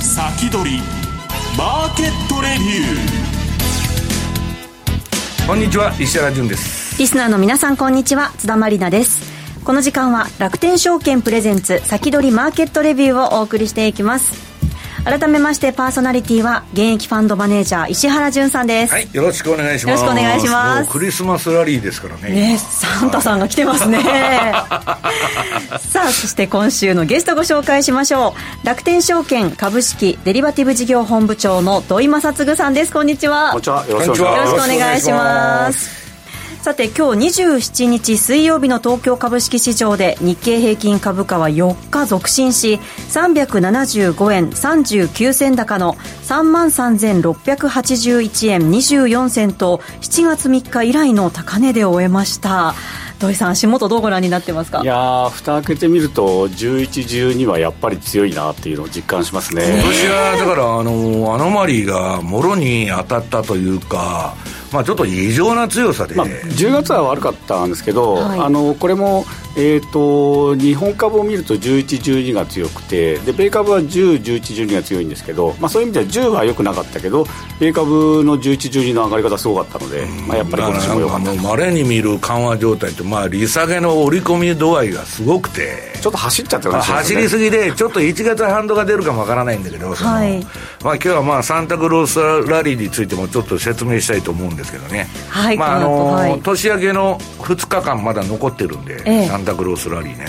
先取りマーケットレビュー。こんにちは石原潤です。リスナーの皆さんこんにちは。津田まりなです。この時間は楽天証券プレゼンツ先取りマーケットレビューをお送りしていきます改めましてパーソナリティは現役ファンドマネージャー石原潤さんです。はいよろしくお願いします。よろしくお願いします。クリスマスラリーですからね。ねサンタさんが来てますね。さあそして今週のゲストご紹介しましょう。楽天証券株式デリバティブ事業本部長の土井正嗣さんです。こんにちは。こんにちは。よろしくお願いしますさて今日27日水曜日の東京株式市場で日経平均株価は4日続伸し375円39銭高の3万3681円24銭と7月3日以来の高値で終えました。土井さん足元どうご覧になってますか？いや蓋開けてみると11、12はやっぱり強いなっていうのを実感しますね。今年はだからあのアノマリーがもろに当たったというかまあ、ちょっと異常な強さで、まあ、10月は悪かったんですけど、はい、あのこれもえーと、日本株を見ると11、12が強くてで米株は10、11、12が強いんですけど、まあ、そういう意味では10は良くなかったけど米株の11、12の上がり方すごかったので、まあ、やっぱり今年も良かった。まれに見る緩和状態って、まあ、利下げの織り込み度合いがすごくて。ちょっと走っちゃってますね、走りすぎでちょっと1月半度が出るかもわからないんだけど、はい、まあ、今日はまあサンタクロースラリーについてもちょっと説明したいと思うんですけどね、はいまああの、はい、年明けの2日間まだ残ってるんで、えタクロースラリーね。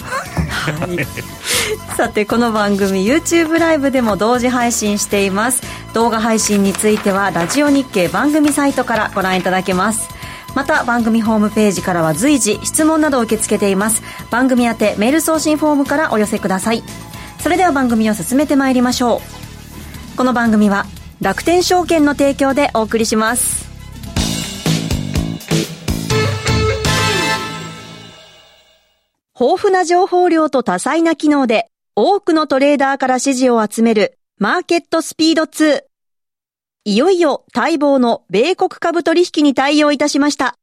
はい、さてこの番組 YouTube ライブでも同時配信しています。動画配信についてはラジオ日経番組サイトからご覧いただけます。また番組ホームページからは随時質問などを受け付けています。番組宛てメール送信フォームからお寄せください。それでは番組を進めてまいりましょう。この番組は楽天証券の提供でお送りします。豊富な情報量と多彩な機能で多くのトレーダーから支持を集めるマーケットスピード2。いよいよ待望の米国株取引に対応いたしました。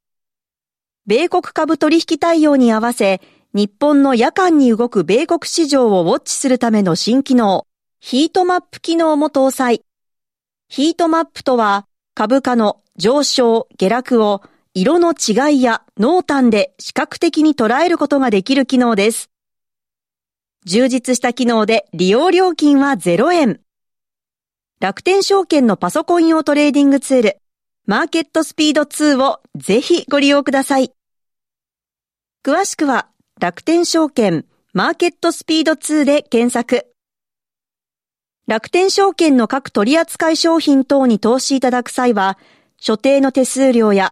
米国株取引対応に合わせ、日本の夜間に動く米国市場をウォッチするための新機能、ヒートマップ機能も搭載。ヒートマップとは、株価の上昇、下落を色の違いや濃淡で視覚的に捉えることができる機能です。充実した機能で利用料金は0円。楽天証券のパソコン用トレーディングツール、マーケットスピード2をぜひご利用ください。詳しくは楽天証券マーケットスピード2で検索。楽天証券の各取扱商品等に投資いただく際は、所定の手数料や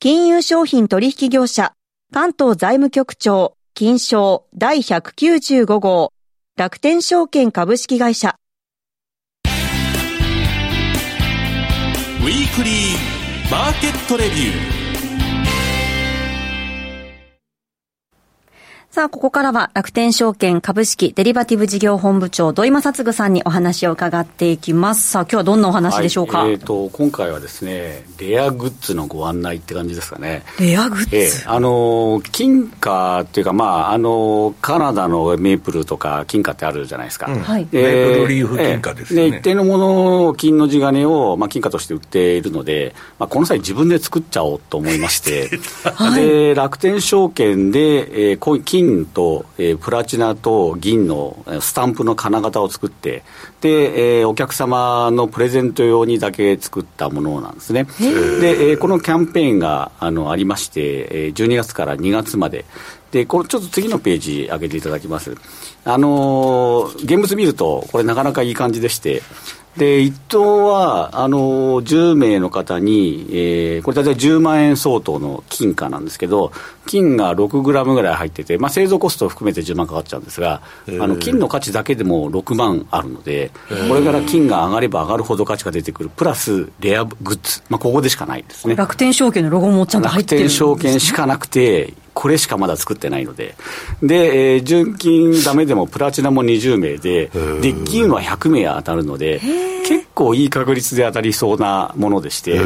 金融商品取引業者、関東財務局長、金賞第195号、楽天証券株式会社。ウィークリーマーケットレビュー。さあ、ここからは楽天証券株式デリバティブ事業本部長土井正嗣さんにお話を伺っていきます。さあ、今日はどんなお話でしょうか？はい、えっ、ー、と、今回はですね、レアグッズのご案内って感じですかね。レアグッズ、えー、あの、金貨っていうか、まあ、あの、カナダのメープルとか金貨ってあるじゃないですか。うん、はい。メープルリーフ金貨ですね。で、一定のもの、金の地金を、まあ、金貨として売っているので、まあ、この際自分で作っちゃおうと思いまして、はい、で、楽天証券で、えー、金と、えー、プラチナと銀のスタンプの金型を作って、で、えー、お客様のプレゼント用にだけ作ったものなんですね。で、えー、このキャンペーンがあのありまして、えー、12月から2月まで。で、これちょっと次のページ上げていただきます。あのー、現物見ると、これなかなかいい感じでして、で、一等は、あの、10名の方に、えー、これ大体10万円相当の金貨なんですけど、金が6グラムぐらい入ってて、まあ、製造コストを含めて10万かかっちゃうんですが、あの、金の価値だけでも6万あるので、これから金が上がれば上がるほど価値が出てくる、プラスレアグッズ、まあ、ここでしかないですね。楽天証券のロゴもちゃんと入ってるんです、ね、楽天証券しかなくて、これしかまだ作ってないので、で、えー、純金ダメでもプラチナも20名で、で、金は100名当たるので、結構いい確率で当たりそうなものでして、で、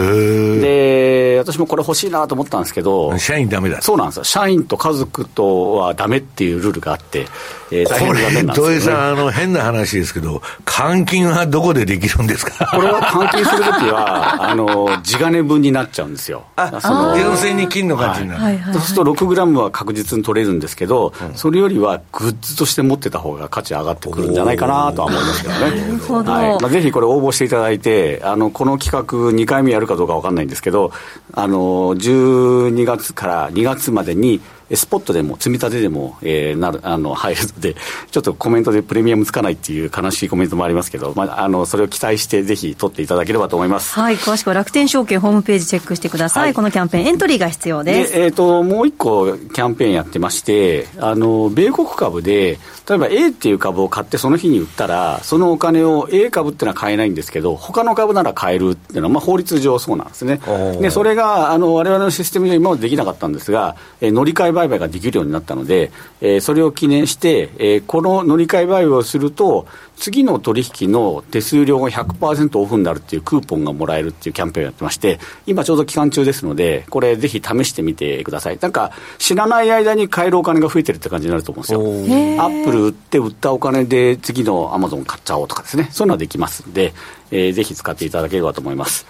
私もこれ欲しいなと思ったんですけど、社員ダメだそうなんですよ。社員と家族とはダメっていうルールがあって、えー、大変残念なんですね、土井さん、あの、変な話ですけど、換金はどこでできるんですか？これは換金するときは、あの、地金分になっちゃうんですよ。あ、その、純粋に金の感じになる。はいはいはい、そうすると6グラムは確実に取れるんですけど、うん、それよりはグッズとして持ってた方が価値上がってくるんじゃないかなとは思いますけどね。なるほど。はいまあ、ぜひこれ応募していただいて、あの、この企画2回目やるかどうかわかんないんですけど、あの、12月から2月までに、スポットでも積み立てでも、えー、なる あの入るので、ちょっとコメントでプレミアムつかないっていう悲しいコメントもありますけど、まあ、あのそれを期待して、ぜひ取っていただければと思います、はい、詳しくは楽天証券ホームページチェックしてください、はい、このキャンペーン、エントリーが必要です。でえーと、もう一個キャンペーンやってまして、あの米国株で、例えば A っていう株を買って、その日に売ったら、そのお金を A 株っていうのは買えないんですけど、他の株なら買えるっていうのは、まあ、法律上そうなんですね。でそれがわれわれのシステム上、今までできなかったんですが、えー、乗り換え売買ができるようになったので、えー、それを記念して、えー、この乗り換え売買をすると、次の取引の手数料が100%オフになるっていうクーポンがもらえるっていうキャンペーンをやってまして、今ちょうど期間中ですので、これぜひ試してみてください。なんか、知らない間に買えるお金が増えてるって感じになると思うんですよ。アップル売って売ったお金で次のアマゾン買っちゃおうとかですね、そういうのはできますんで、えー、ぜひ使っていただければと思います。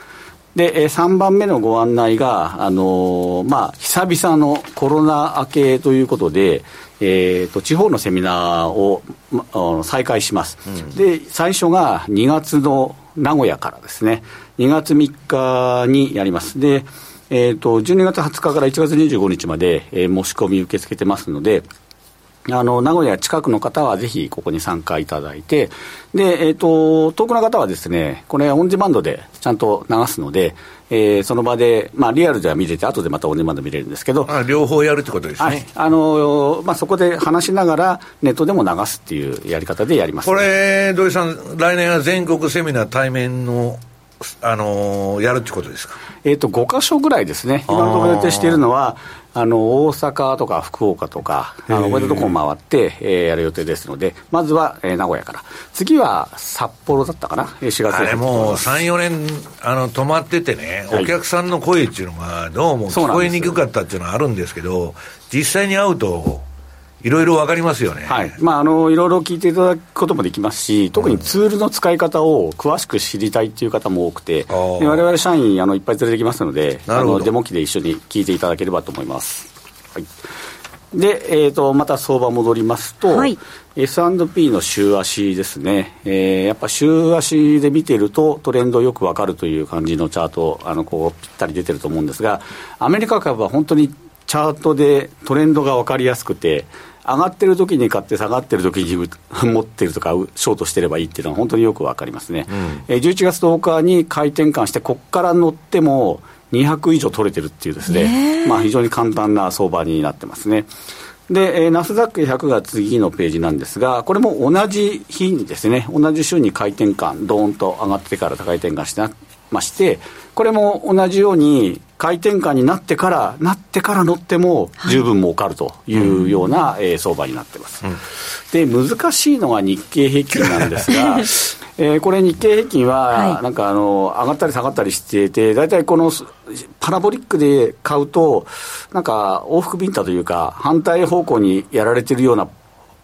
で、3番目のご案内が、あのー、まあ、久々のコロナ明けということで、えーと、地方のセミナーを、ま、再開します、うん、で最初が2月の名古屋からですね、2月3日にやります。でえーと、12月20日から1月25日まで、えー、申し込み受け付けてますので、あの名古屋近くの方はぜひここに参加いただいて、で、えっ、ー、と、遠くの方はですね、これオンデマンドでちゃんと流すので、えー、その場で、まあ、リアルでは見れて、後でまたオンデマンド見れるんですけど、あ両方やるってことですね。はい、あのまあ、そこで話しながら、ネットでも流すっていうやり方でやります、ね、これ、土井さん、来年は全国セミナー対面のあのー、やるってことですか、えーと、5か所ぐらいですね、今のところ予定しているのは、あの大阪とか福岡とか、あのこういったところを回って、えー、やる予定ですので、まずは、えー、名古屋から、次は札幌だったかな、4月あれもう3、4年あの止まっててね、お客さんの声っていうのが、どうも聞こえにくかったっていうのはあるんですけど、実際に会うと、いろいろ分かりますよね、はい。まあ、あのいろいろ聞いていただくこともできますし、特にツールの使い方を詳しく知りたいという方も多くて、われわれ社員あのいっぱい連れてきますので、あのデモ機で一緒に聞いていただければと思います。はい。で、えーと、また相場戻りますと、はい、S&P の週足ですね、えー、やっぱ週足で見てると、トレンドよくわかるという感じのチャート、あのこうぴったり出てると思うんですが、アメリカ株は本当にチャートでトレンドが分かりやすくて、上がってる時に買って下がってる時に持ってるとかショートしてればいいっていうのは本当によく分かりますね、うん、え11月10日に回転換してここから乗っても200以上取れてるっていうですね、まあ、非常に簡単な相場になってますね。で、えー、ナスダック100が次のページなんですが、これも同じ日にですね、同じ週に回転換、どーンと上がってから高い転換してまして、これも同じように回転換になってから、なってから乗っても十分儲かるというような、はい、えー、相場になってます。うん、で、難しいのが日経平均なんですが、えー、これ日経平均は、なんかあの、上がったり下がったりしていて、大体このパラボリックで買うと、なんか往復ビンタというか、反対方向にやられてるような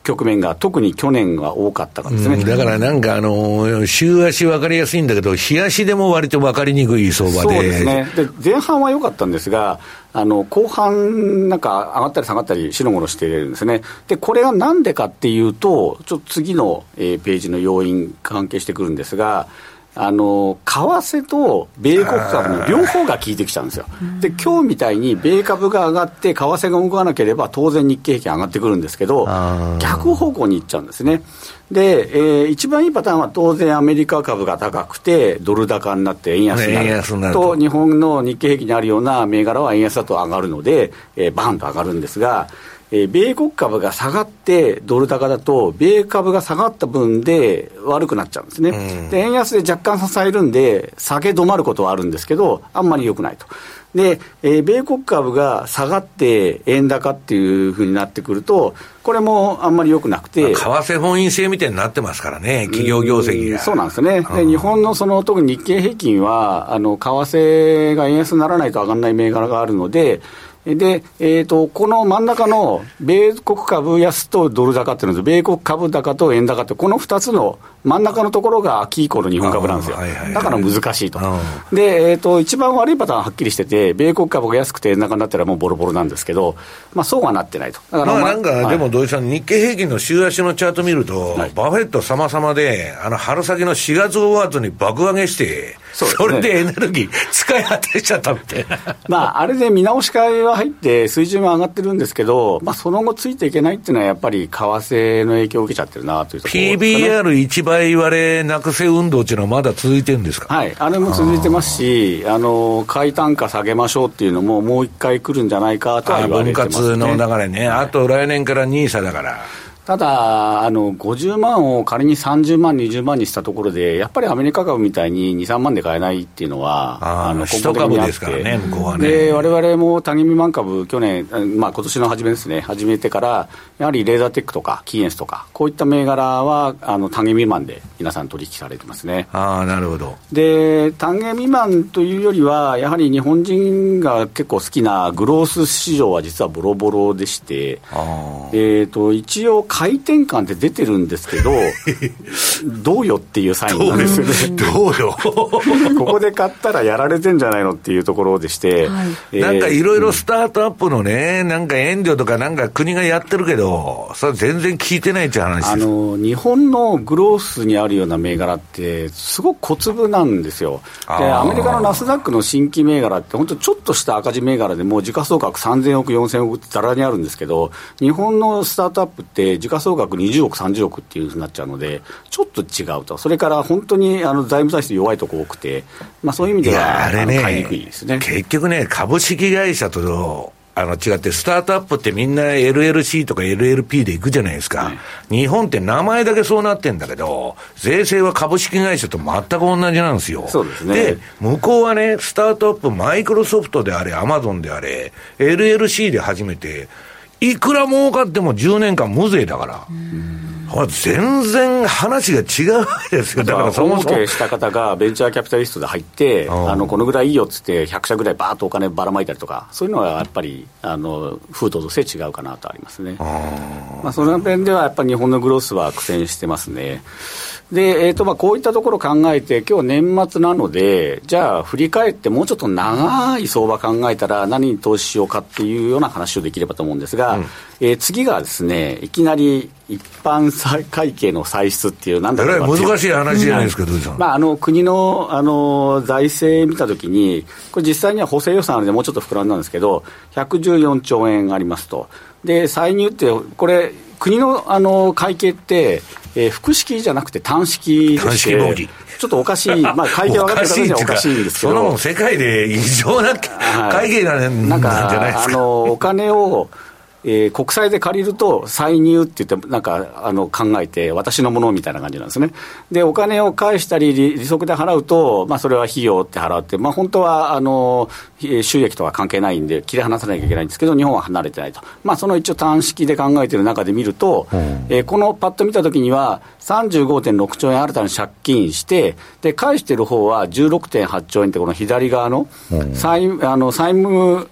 局面が特に去年は多かったからですね、うん、だからなんか、あの週足分かりやすいんだけど、日足でも割と分かりにくい相場で。そうですね。で前半は良かったんですが、あの後半、なんか上がったり下がったり、白黒してるんですね、でこれがなんでかっていうと、ちょっと次の、えー、ページの要因、関係してくるんですが、あの為替と米国株の両方が効いてきちゃうんですよ。で、今日みたいに米株が上がって、為替が動かなければ、当然日経平均上がってくるんですけど、逆方向にいっちゃうんですね。で、えー、一番いいパターンは当然アメリカ株が高くて、ドル高になって円安になる,、なると、日本の日経平均にあるような銘柄は円安だと上がるので、えー、バンと上がるんですが、えー、米国株が下がってドル高だと、米株が下がった分で悪くなっちゃうんですね、うん、で円安で若干支えるんで、下げ止まることはあるんですけど、あんまり良くないと。で、えー、米国株が下がって円高っていうふうになってくると、これもあんまり良くなくて、為替本位制みたいになってますからね、企業業績が。そうなんですね、で日本のその特に日経平均は、あの為替が円安にならないと上がらない銘柄があるので、で、えーと、この真ん中の米国株安とドル高っていうのは、米国株高と円高って、この2つの真ん中のところが秋以降の日本株なんですよ、はいはいはい、だから難しいと、で、えーと、一番悪いパターンははっきりしてて、米国株が安くて円高になったらもうボロボロなんですけど、まあ、そうはなってないと。だからまあ、なんか、はい、でも土井さん、日経平均の週足のチャート見ると、はい、バフェット様々で、あの春先の4月終わ後に爆上げして、そ,、ね、それでエネルギー使い果たしちゃったみたいな。まあ、あれで見直し会は入って、水準は上がってるんですけど、まあ、その後ついていけないっていうのは、やっぱり為替の影響を受けちゃってるなというところ、ね、PBR1 倍割れなくせ運動っていうのはまだ続いてるんですか？はい、あれも続いてますし、あの買い単価下げましょうっていうのも、もう一回来るんじゃないかとは言われてます、ね、分割の流れね、あと来年から NISA だから。ただ、あの50万を仮に30万、20万にしたところで、やっぱりアメリカ株みたいに2、3万で買えないっていうのは、あの根本的にあって、ね、向こうはね。で、我々も多義未満株、去年、まあ今年の初めですね、始めてから、やはりレーザーテックとか、キーエンスとか、こういった銘柄は、あの多義未満で皆さん取引されてますね。あなるほどで、単元未満というよりは、やはり日本人が結構好きなグロース市場は実はボロボロでして、えーと一応、回転感って出てるんですけど、どうよっていうサインなんですよね。どうよ ここで買ったらやられてんじゃないのっていうところでして、はいえー、なんかいろいろスタートアップのね、なんか援助とかなんか国がやってるけど、それ全然聞いてないって話あの日本のグロースにあるような銘柄って、すごく小粒なんですよ。で、アメリカのナスダックの新規銘柄って、本当ちょっとした赤字銘柄でもう時価総額3000億、4000億ってざらにあるんですけど、日本のスタートアップって時価総額額20億、30億っていうふうになっちゃうので、ちょっと違うと、それから本当にあの財務体質弱いとこ多くて、まあ、そういう意味では、あれね、買いにくいですね結局ね、株式会社とあの違って、スタートアップってみんな LLC とか LLP で行くじゃないですか、はい、日本って名前だけそうなってんだけど、税制は株式会社と全く同じなんですよ。そうですね。で、向こうはね、スタートアップ、マイクロソフトであれ、アマゾンであれ、LLC で始めて、いくら儲かっても10年間無税だから。全然話が違うわけですよ、だからそもそも。した方がベンチャーキャピタリストで入って、あのこのぐらいいいよっつって、100社ぐらいばーっとお金ばらまいたりとか、そういうのはやっぱりあの風土として違うかなとありますね。まあ、その点ではやっぱり日本のグロースは苦戦してますね。で、えーとまあ、こういったところを考えて、今日年末なので、じゃあ、振り返ってもうちょっと長い相場考えたら、何に投資しようかっていうような話をできればと思うんですが、うん、えー、次がですね、いきなり一般会計の歳出っていう、なんだろう難しい話じゃないですか、どうぞ。まあ、あの国のあの財政見たときに、これ、実際には補正予算あるので、もうちょっと膨らんだんですけど、114兆円ありますと。で、歳入って、これ、国のあの会計って、えー、複式じゃなくて単式でして、ちょっとおかしい、まあ、会計分かってる方にはおかしいんですけど、その世界で異常な会計なんじゃないですか。あのお金をえー、国債で借りると歳入って言って、なんかあの考えて、私のものみたいな感じなんですね。で、お金を返したり、利息で払うと、まあ、それは費用って払って、まあ、本当はあの収益とは関係ないんで、切り離さなきゃいけないんですけど、日本は離れてないと、まあ、その一応、単式で考えてる中で見ると、うん、えー、このパッと見たときには、35.6兆円新たに借金して、で返してる方は16.8兆円って、この左側の債,、あの債務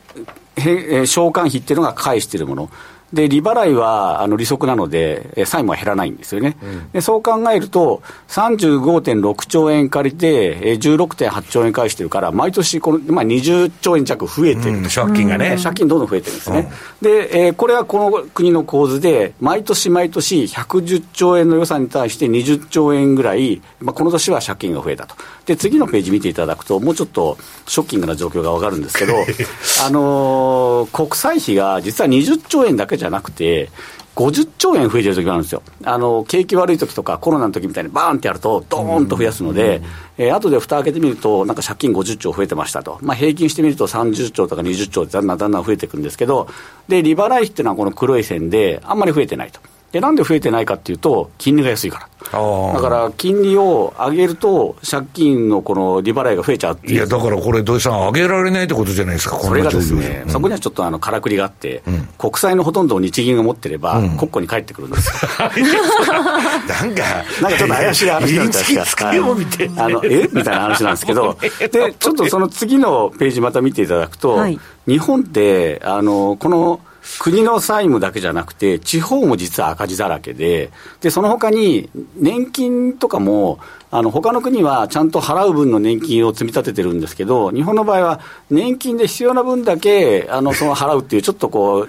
償還費っていうのが返しているもの。で、利払いはあの利息なので、債務は減らないんですよね。うん、でそう考えると、35.6兆円借りて、16.8兆円返してるから、毎年この、まあ、20兆円弱増えてる、うん、借金がね。借金どんどん増えてるんですね。うん、で、えー、これはこの国の構図で、毎年毎年110兆円の予算に対して20兆円ぐらい、まあ、この年は借金が増えたと。で、次のページ見ていただくと、もうちょっとショッキングな状況がわかるんですけど、あのー、国債費が実は20兆円だけじゃなくて、50兆円増えてる時もあるんですよ。あの、景気悪い時とかコロナの時みたいにバーンってやると、ドーンと増やすので、えー、後で蓋開けてみると、なんか借金50兆増えてましたと。まあ、平均してみると30兆とか20兆ってだんだんだんだん増えていくんですけど、で、利払い費っていうのはこの黒い線で、あんまり増えてないと。で、なんで増えてないかっていうと、金利が安いから。だから金利を上げると、借金のこの利払いが増えちゃうっていう。いや、だからこれ、土井さん、上げられないってことじゃないですか、それがですね、うん、そこにはちょっとあのからくりがあって、うん、国債のほとんどを日銀が持ってれば、うん、国庫に返ってくるんですよ。なんか、なんかちょっと怪しい話なんですか、あのえ？みたいな話なんですけど、で、ちょっとその次のページまた見ていただくと、はい、日本って、あのこの、国の債務だけじゃなくて、地方も実は赤字だらけで、で、その他に年金とかも、あの、他の国はちゃんと払う分の年金を積み立ててるんですけど、日本の場合は年金で必要な分だけ、あの、その払うっていう、ちょっとこう、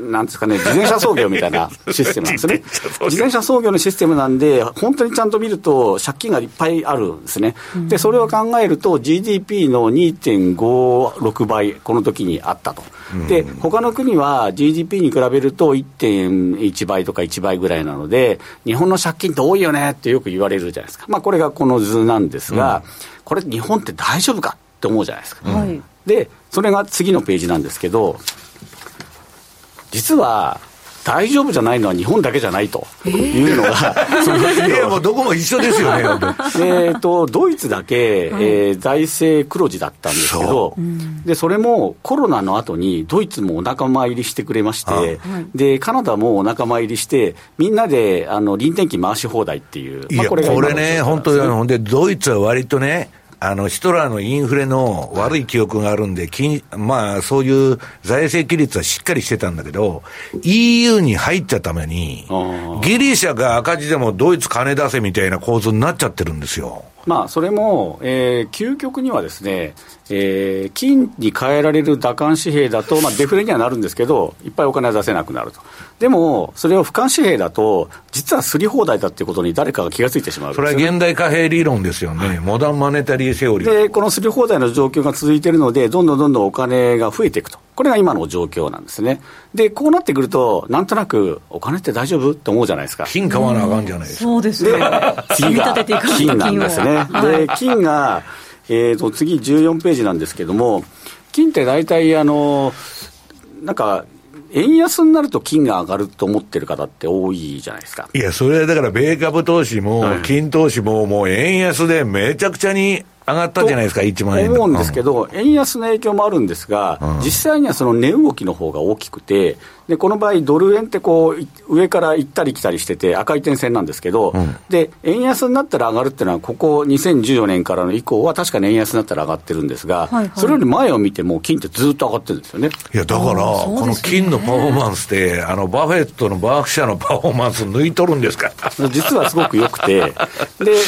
なんですかね、自転車操業みたいな システムなんですね。自転車操業のシステムなんで、本当にちゃんと見ると、借金がいっぱいあるんですね。で、それを考えると、GDP の2.56倍、この時にあったと。で、他の国は GDP に比べると1.1倍とか1倍ぐらいなので、日本の借金って多いよねってよく言われるじゃないですか。まあ、これがこの図なんですが、うん、これ、日本って大丈夫かって思うじゃないですか。で、それが次のページなんですけど、実は、大丈夫じゃないのは日本だけじゃないというのが、えー、いやもうどこも一緒ですよね、えとドイツだけ、えー、財政黒字だったんですけど、そでそれもコロナの後に、ドイツもお仲間入りしてくれまして、でカナダもお仲間入りして、みんなであの臨転機回し放題っていう、いや、これこれね、本当に、でドイツは割とね、あの、ヒトラーのインフレの悪い記憶があるんで、まあ、そういう財政規律はしっかりしてたんだけど、EU に入っちゃったために、ギリシャが赤字でもドイツ金出せみたいな構図になっちゃってるんですよ。まあ、それも、えー、究極にはですね、えー、金に変えられる打艦紙幣だと、まあ、デフレにはなるんですけど、いっぱいお金は出せなくなると。でも、それを俯瞰紙幣だと、実はすり放題だっていうことに誰かが気がついてしまう、ね、それは現代貨幣理論ですよね、はい、モダンマネタリーセオリー。で、このすり放題の状況が続いているので、どんどんどんどんお金が増えていくと。これが今の状況なんですね。で、こうなってくると、なんとなく、お金って大丈夫って思うじゃないですか。金買わなあかんじゃないですか。そうですね。次が金なんですね。で、金が、えーと、次14ページなんですけども、金って大体、あの、なんか、円安になると金が上がると思ってる方って多いじゃないですか。いや、それはだから米株投資も、金投資も、もう円安でめちゃくちゃに上がったじゃないですか、1万円思うんですけど、円安の影響もあるんですが、うん、実際にはその値動きの方が大きくて、でこの場合、ドル円ってこう上から行ったり来たりしてて、赤い点線なんですけど、うん、で円安になったら上がるっていうのは、ここ2014年からの以降は、確かに円安になったら上がってるんですが、はいはい、それより前を見ても、金ってずっと上がってるんですよね。いやだから、ね、この金のパフォーマンスって、あのバフェットのバークシャーのパフォーマンス抜いとるんですか？実はすごくよくて、で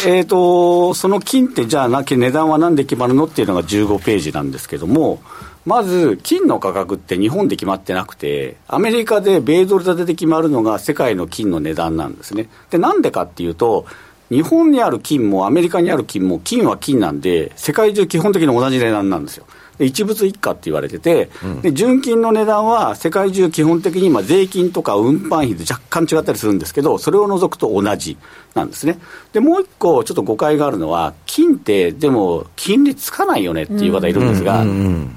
えーと、その金ってじゃあなき値段はなんで決まるのっていうのが15ページなんですけども、まず、金の価格って日本で決まってなくて、アメリカで米ドル建てで決まるのが世界の金の値段なんですね。で、なんでかっていうと、日本にある金もアメリカにある金も金は金なんで、世界中基本的に同じ値段なんですよ。一物一価って言われてて、うん、で純金の値段は世界中基本的に今税金とか運搬費で若干違ったりするんですけど、それを除くと同じなんですね。で、もう一個ちょっと誤解があるのは、金ってでも金利つかないよねっていう方いるんですが、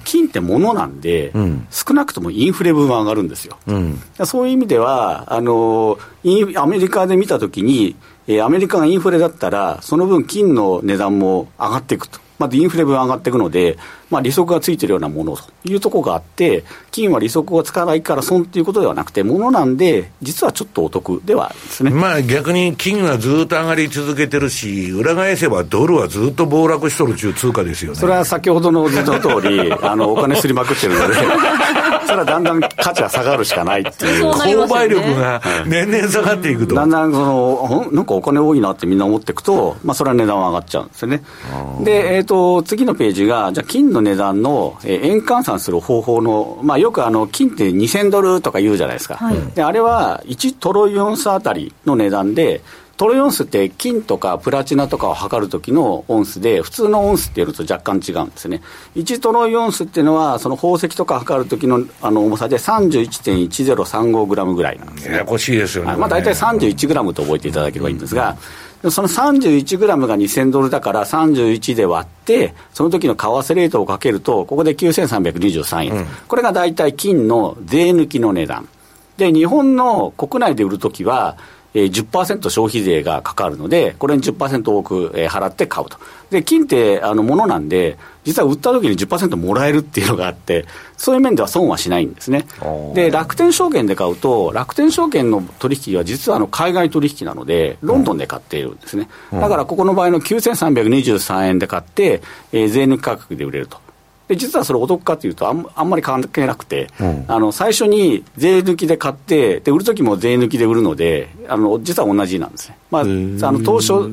金って物なんで、うん、少なくともインフレ分は上がるんですよ。うん、そういう意味では、あの、アメリカで見たときに、アメリカがインフレだったら、その分金の値段も上がっていくと。まあ、インフレ分上がっていくので、まあ、利息がついてるようなものというところがあって、金は利息をつかないから損ということではなくて、ものなんで、実はちょっとお得ではあるんですね、まあ、逆に金はずっと上がり続けてるし、裏返せばドルはずっと暴落しとるちゅう通貨ですよね。それは先ほどの図の通り、あの、お金すりまくってるので、それはだんだん価値は下がるしかないっていう。購買力が年々下がっていくと。だんだんその、なんかお金多いなってみんな思っていくと、まあ、それは値段は上がっちゃうんですよね。で、えと、次のページが、じゃあ金の値段の、えー、円換算する方法の、まあ、よくあの、金って2000ドルとか言うじゃないですか。はい、で、あれは1トロイオンスあたりの値段で、トロイオンスって金とかプラチナとかを測るときのオンスで、普通のオンスっていうのと若干違うんですね。1トロイオンスっていうのは、その宝石とか測るときのあの重さで31.1035グラムぐらいなんですね。ややこしいですよね。まあ大体31グラムと覚えていただければいいんですが、うん、その31グラムが2000ドルだから31で割って、その時の為替レートをかけると、ここで9323円、うん、これが大体金の税抜きの値段。で、日本の国内で売るときは、えー、10%消費税がかかるので、これに10%多く、えー、払って買うと。で、金ってあのものなんで、実は売った時に10%もらえるっていうのがあって、そういう面では損はしないんですね。で、楽天証券で買うと、楽天証券の取引は実はあの海外取引なので、ロンドンで買っているんですね。だからここの場合の9323円で買って、えー、税抜き価格で売れると。で実はそれお得かというとあん、あんまり関係なくて、うん、あの最初に税抜きで買って、で売るときも税抜きで売るので、あの実は同じなんですね。まあ、あの当初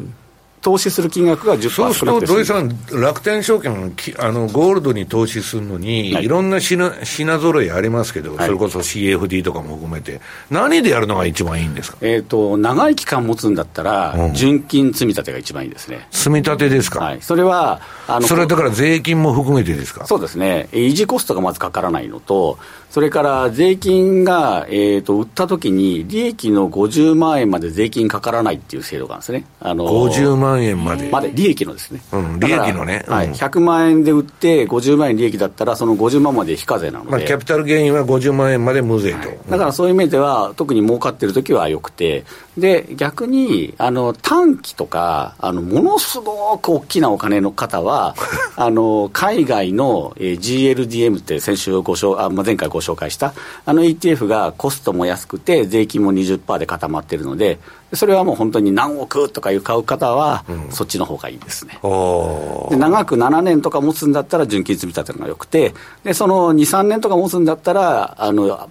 投資する金額が10%そうすると土井さん、楽天証券あのゴールドに投資するのに、はい、いろんな品品揃えありますけど、はい、それこそ CFD とかも含めて、何でやるのが一番いいんですか、えーと、長い期間持つんだったら、うん、純金積み立てが一番いいですね。積み立てですか、はい、それはあのそれだから税金も含めてですか？そうですね、維持コストがまずかからないのと、それから税金が、えーと、売ったときに、利益の50万円まで税金かからないっていう制度があるんですね。あの50万円までまで、利益のですね。うん、利益のね、うん、はい。100万円で売って、50万円利益だったら、その50万まで非課税なので。まあ、キャピタルゲインは50万円まで無税と。はい、だからそういう面では、特に儲かってる時はよくて、で、逆に、あの、短期とか、あの、ものすごく大きなお金の方は、あの、海外の、えー、GLDM って先週ご紹あ、まあ、前回ご紹介した、あの ETF がコストも安くて、税金も20%で固まってるので、それはもう本当に何億とかいう買う方は、うん、そっちの方がいいですね。で長く7年とか持つんだったら、純金積み立てがよくて、でその2、3年とか持つんだったら、あの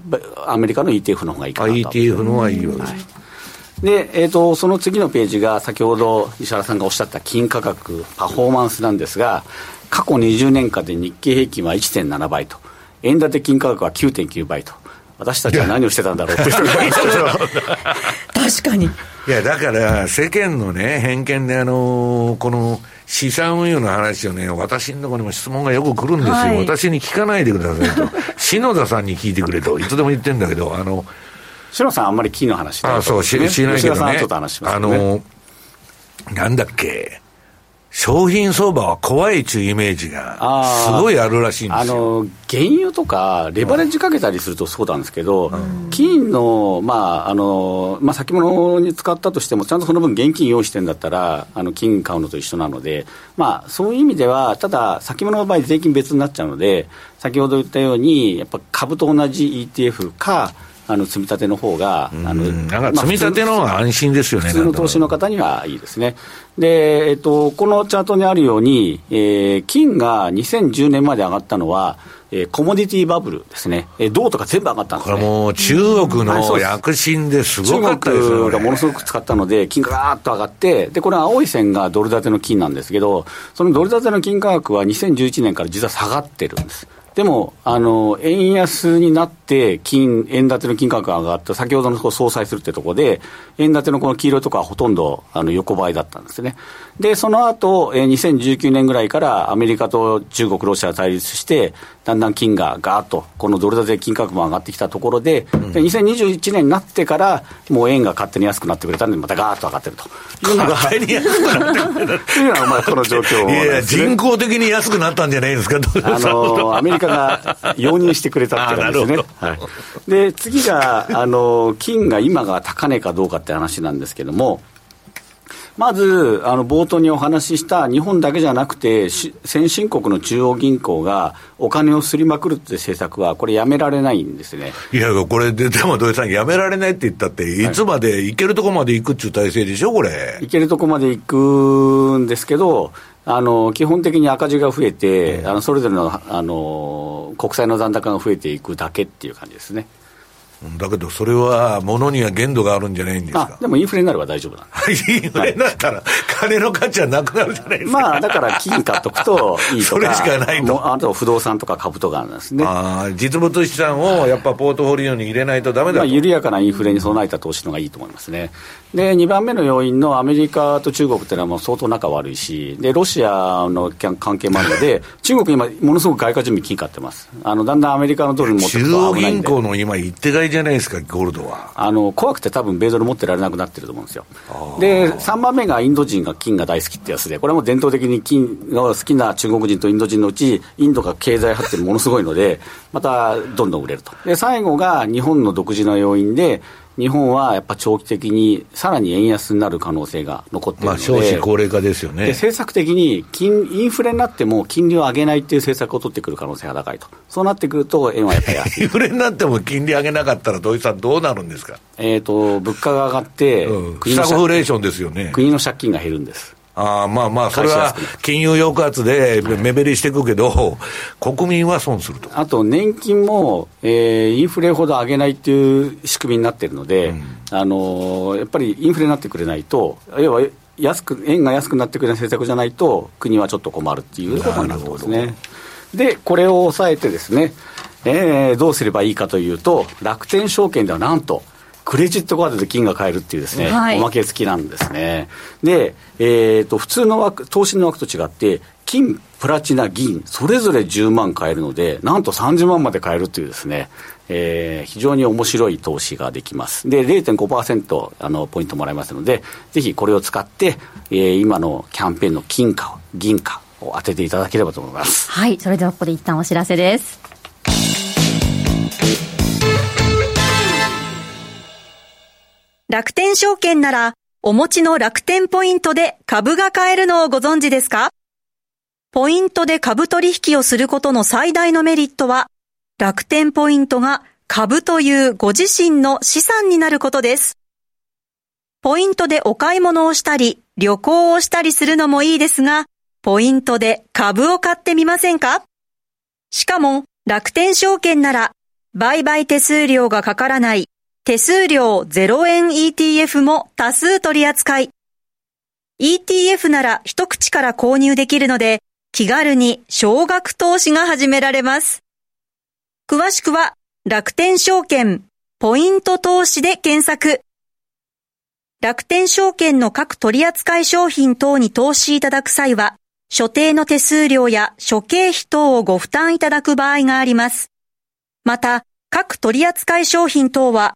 アメリカの ETF の方がいいかなと。ETF の方がいいです。はいで、えーと、その次のページが先ほど石原さんがおっしゃった金価格パフォーマンスなんですが過去20年間で日経平均は1.7倍と円建て金価格は9.9倍と。私たちは何をしてたんだろうって人が確かに。いやだから世間のね偏見であのこの資産運用の話をね私のところにも質問がよく来るんですよ、はい、私に聞かないでくださいと。篠田さんに聞いてくれと。いつでも言ってるんだけどあの篠さん、あんまり金の話あそうし、しないけどね。ちょっと話します、ね、あの、なんだっけ、商品相場は怖いというイメージがすごいあるらしいんですよ。あの原油とか、レバレッジかけたりするとそうなんですけど、うん、金の,、まああのまあ、先物に使ったとしても、ちゃんとその分、現金用意してるんだったら、あの金買うのと一緒なので、まあ、そういう意味では、ただ、先物の場合、税金別になっちゃうので、先ほど言ったように、やっぱ株と同じ ETF か、あの積み立ての方が、あのなんか積み立ての方が安心ですよね、普通の投資の方にはいいですね。で、えっと、このチャートにあるように、えー、金が2010年まで上がったのは、えー、コモディティバブルですね、えー、銅とか全部上がったんですね。これもう中国の躍進ですごかったですね。中国がものすごく使ったので、金がガーッと上がって、で、これ青い線がドル建ての金なんですけど、そのドル建ての金価格は2011年から実は下がってるんです。でも、あの、円安になって、金、円建ての金額が上がった、先ほどの総裁するってところで、円建てのこの黄色いところはほとんど、あの、横ばいだったんですね。で、その後、えー、2019年ぐらいからアメリカと中国、ロシアが対立して、だんだん金がガーッと、このドル建て金価格も上がってきたところで、うん、で2021年になってから、もう円が勝手に安くなってくれたんで、またガーッと上がってると。勝手に安くなってくれた。というのが、まあ、この状況、ね、いや人工的に安くなったんじゃないですか、あのアメリカが容認してくれたって感じですね。はい、で次があの金が今が高値かどうかって話なんですけども、まず、あの冒頭にお話しした日本だけじゃなくて、先進国の中央銀行がお金をすりまくるって政策は、これ、やめられないんですねいや、これで、でも土井さん、やめられないって言ったって、いつまで、いけるとこまで行くっていう体制でしょ、これ。いけるとこまで行くんですけど、あの基本的に赤字が増えて、あのそれぞれのあの国債の残高が増えていくだけっていう感じですね。だけど、それは、ものには限度があるんじゃないんですか？でもインフレになれば大丈夫なんです。インフレになったら、金の価値はなくなるじゃないですか。まあ、だから金買っとくといいとか。それしかないと。あと不動産とか株とかなんですね。ああ、実物資産をやっぱポートフォリオに入れないとだめだと。まあ、緩やかなインフレに備えた投資のがいいと思いますね。で、2番目の要因のアメリカと中国っていうのはもう相当仲悪いし、で、ロシアの関係もあるので、中国今、ものすごく外貨準備金買ってます。あの、だんだんアメリカのドルに持ってくると危ないんで。中央銀行の今、一手買いじゃないですか、ゴールドは。あの、怖くて多分米ドル持ってられなくなってると思うんですよ。で、3番目がインド人が金が大好きってやつで、これも伝統的に金が好きな中国人とインド人のうち、インドが経済発展ものすごいので、またどんどん売れると。で、最後が日本の独自の要因で、日本はやっぱ長期的にさらに円安になる可能性が残っているので、まあ、少子高齢化ですよね。で政策的に金インフレになっても金利を上げないっていう政策を取ってくる可能性が高いと、そうなってくると、円はやっぱり安い。インフレになっても金利上げなかったら、土井さん、どうなるんですか、えーと、物価が上がって、うん、国のフレーションですよね。国の借金が減るんです。あまあまあ、それは金融抑圧で目減りしていくけど、国民は損すると。あと年金も、えー、インフレほど上げないっていう仕組みになってるので、うん、あのやっぱりインフレになってくれないと、要は安く円が安くなってくれない政策じゃないと、国はちょっと困るっていうことになってますね。で、これを抑えてですね、えー、どうすればいいかというと、楽天証券ではなんと、クレジットカードで金が買えるっていうですね、はい、おまけ付きなんですね。で、えっ、ー、と、普通の枠、投資の枠と違って、金、プラチナ、銀、それぞれ10万買えるので、なんと30万まで買えるというですね、えー、非常に面白い投資ができます。で、0.5%あのポイントもらえますので、ぜひこれを使って、えー、今のキャンペーンの金貨、銀貨を当てていただければと思います。はい、それではここで一旦お知らせです。楽天証券なら、お持ちの楽天ポイントで株が買えるのをご存知ですか？ポイントで株取引をすることの最大のメリットは、楽天ポイントが株というご自身の資産になることです。ポイントでお買い物をしたり、旅行をしたりするのもいいですが、ポイントで株を買ってみませんか？しかも、楽天証券なら、売買手数料がかからない手数料0円 ETF も多数取り扱い。ETF なら一口から購入できるので、気軽に少額投資が始められます。詳しくは楽天証券ポイント投資で検索。楽天証券の各取扱商品等に投資いただく際は、所定の手数料や諸経費等をご負担いただく場合があります。また、各取扱商品等は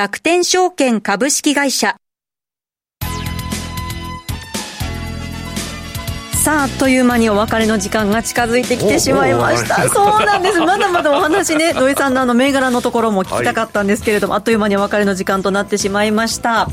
楽天証券株式会社さあ、あっという間にお別れの時間が近づいてきてしまいました。そうなんです。まだまだお話ね、土井さんのあの銘柄のところも聞きたかったんですけれども、はい、あっという間にお別れの時間となってしまいました。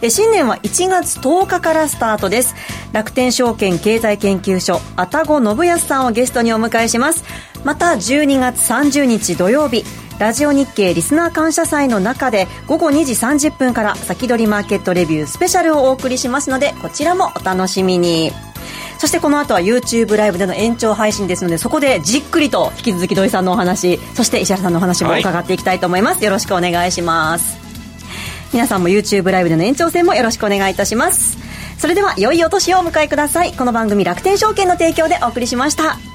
え新年は1月10日からスタートです。楽天証券経済研究所、愛宕信康さんをゲストにお迎えします。また、12月30日土曜日、ラジオ日経リスナー感謝祭の中で午後2時30分から先取りマーケットレビュースペシャルをお送りしますのでこちらもお楽しみに。そしてこの後は YouTube ライブでの延長配信ですのでそこでじっくりと引き続き土井さんのお話そして石原さんのお話も伺っていきたいと思います、はい、よろしくお願いします。皆さんも YouTube ライブでの延長戦もよろしくお願いいたします。それでは良いお年をお迎えください。この番組楽天証券の提供でお送りしました。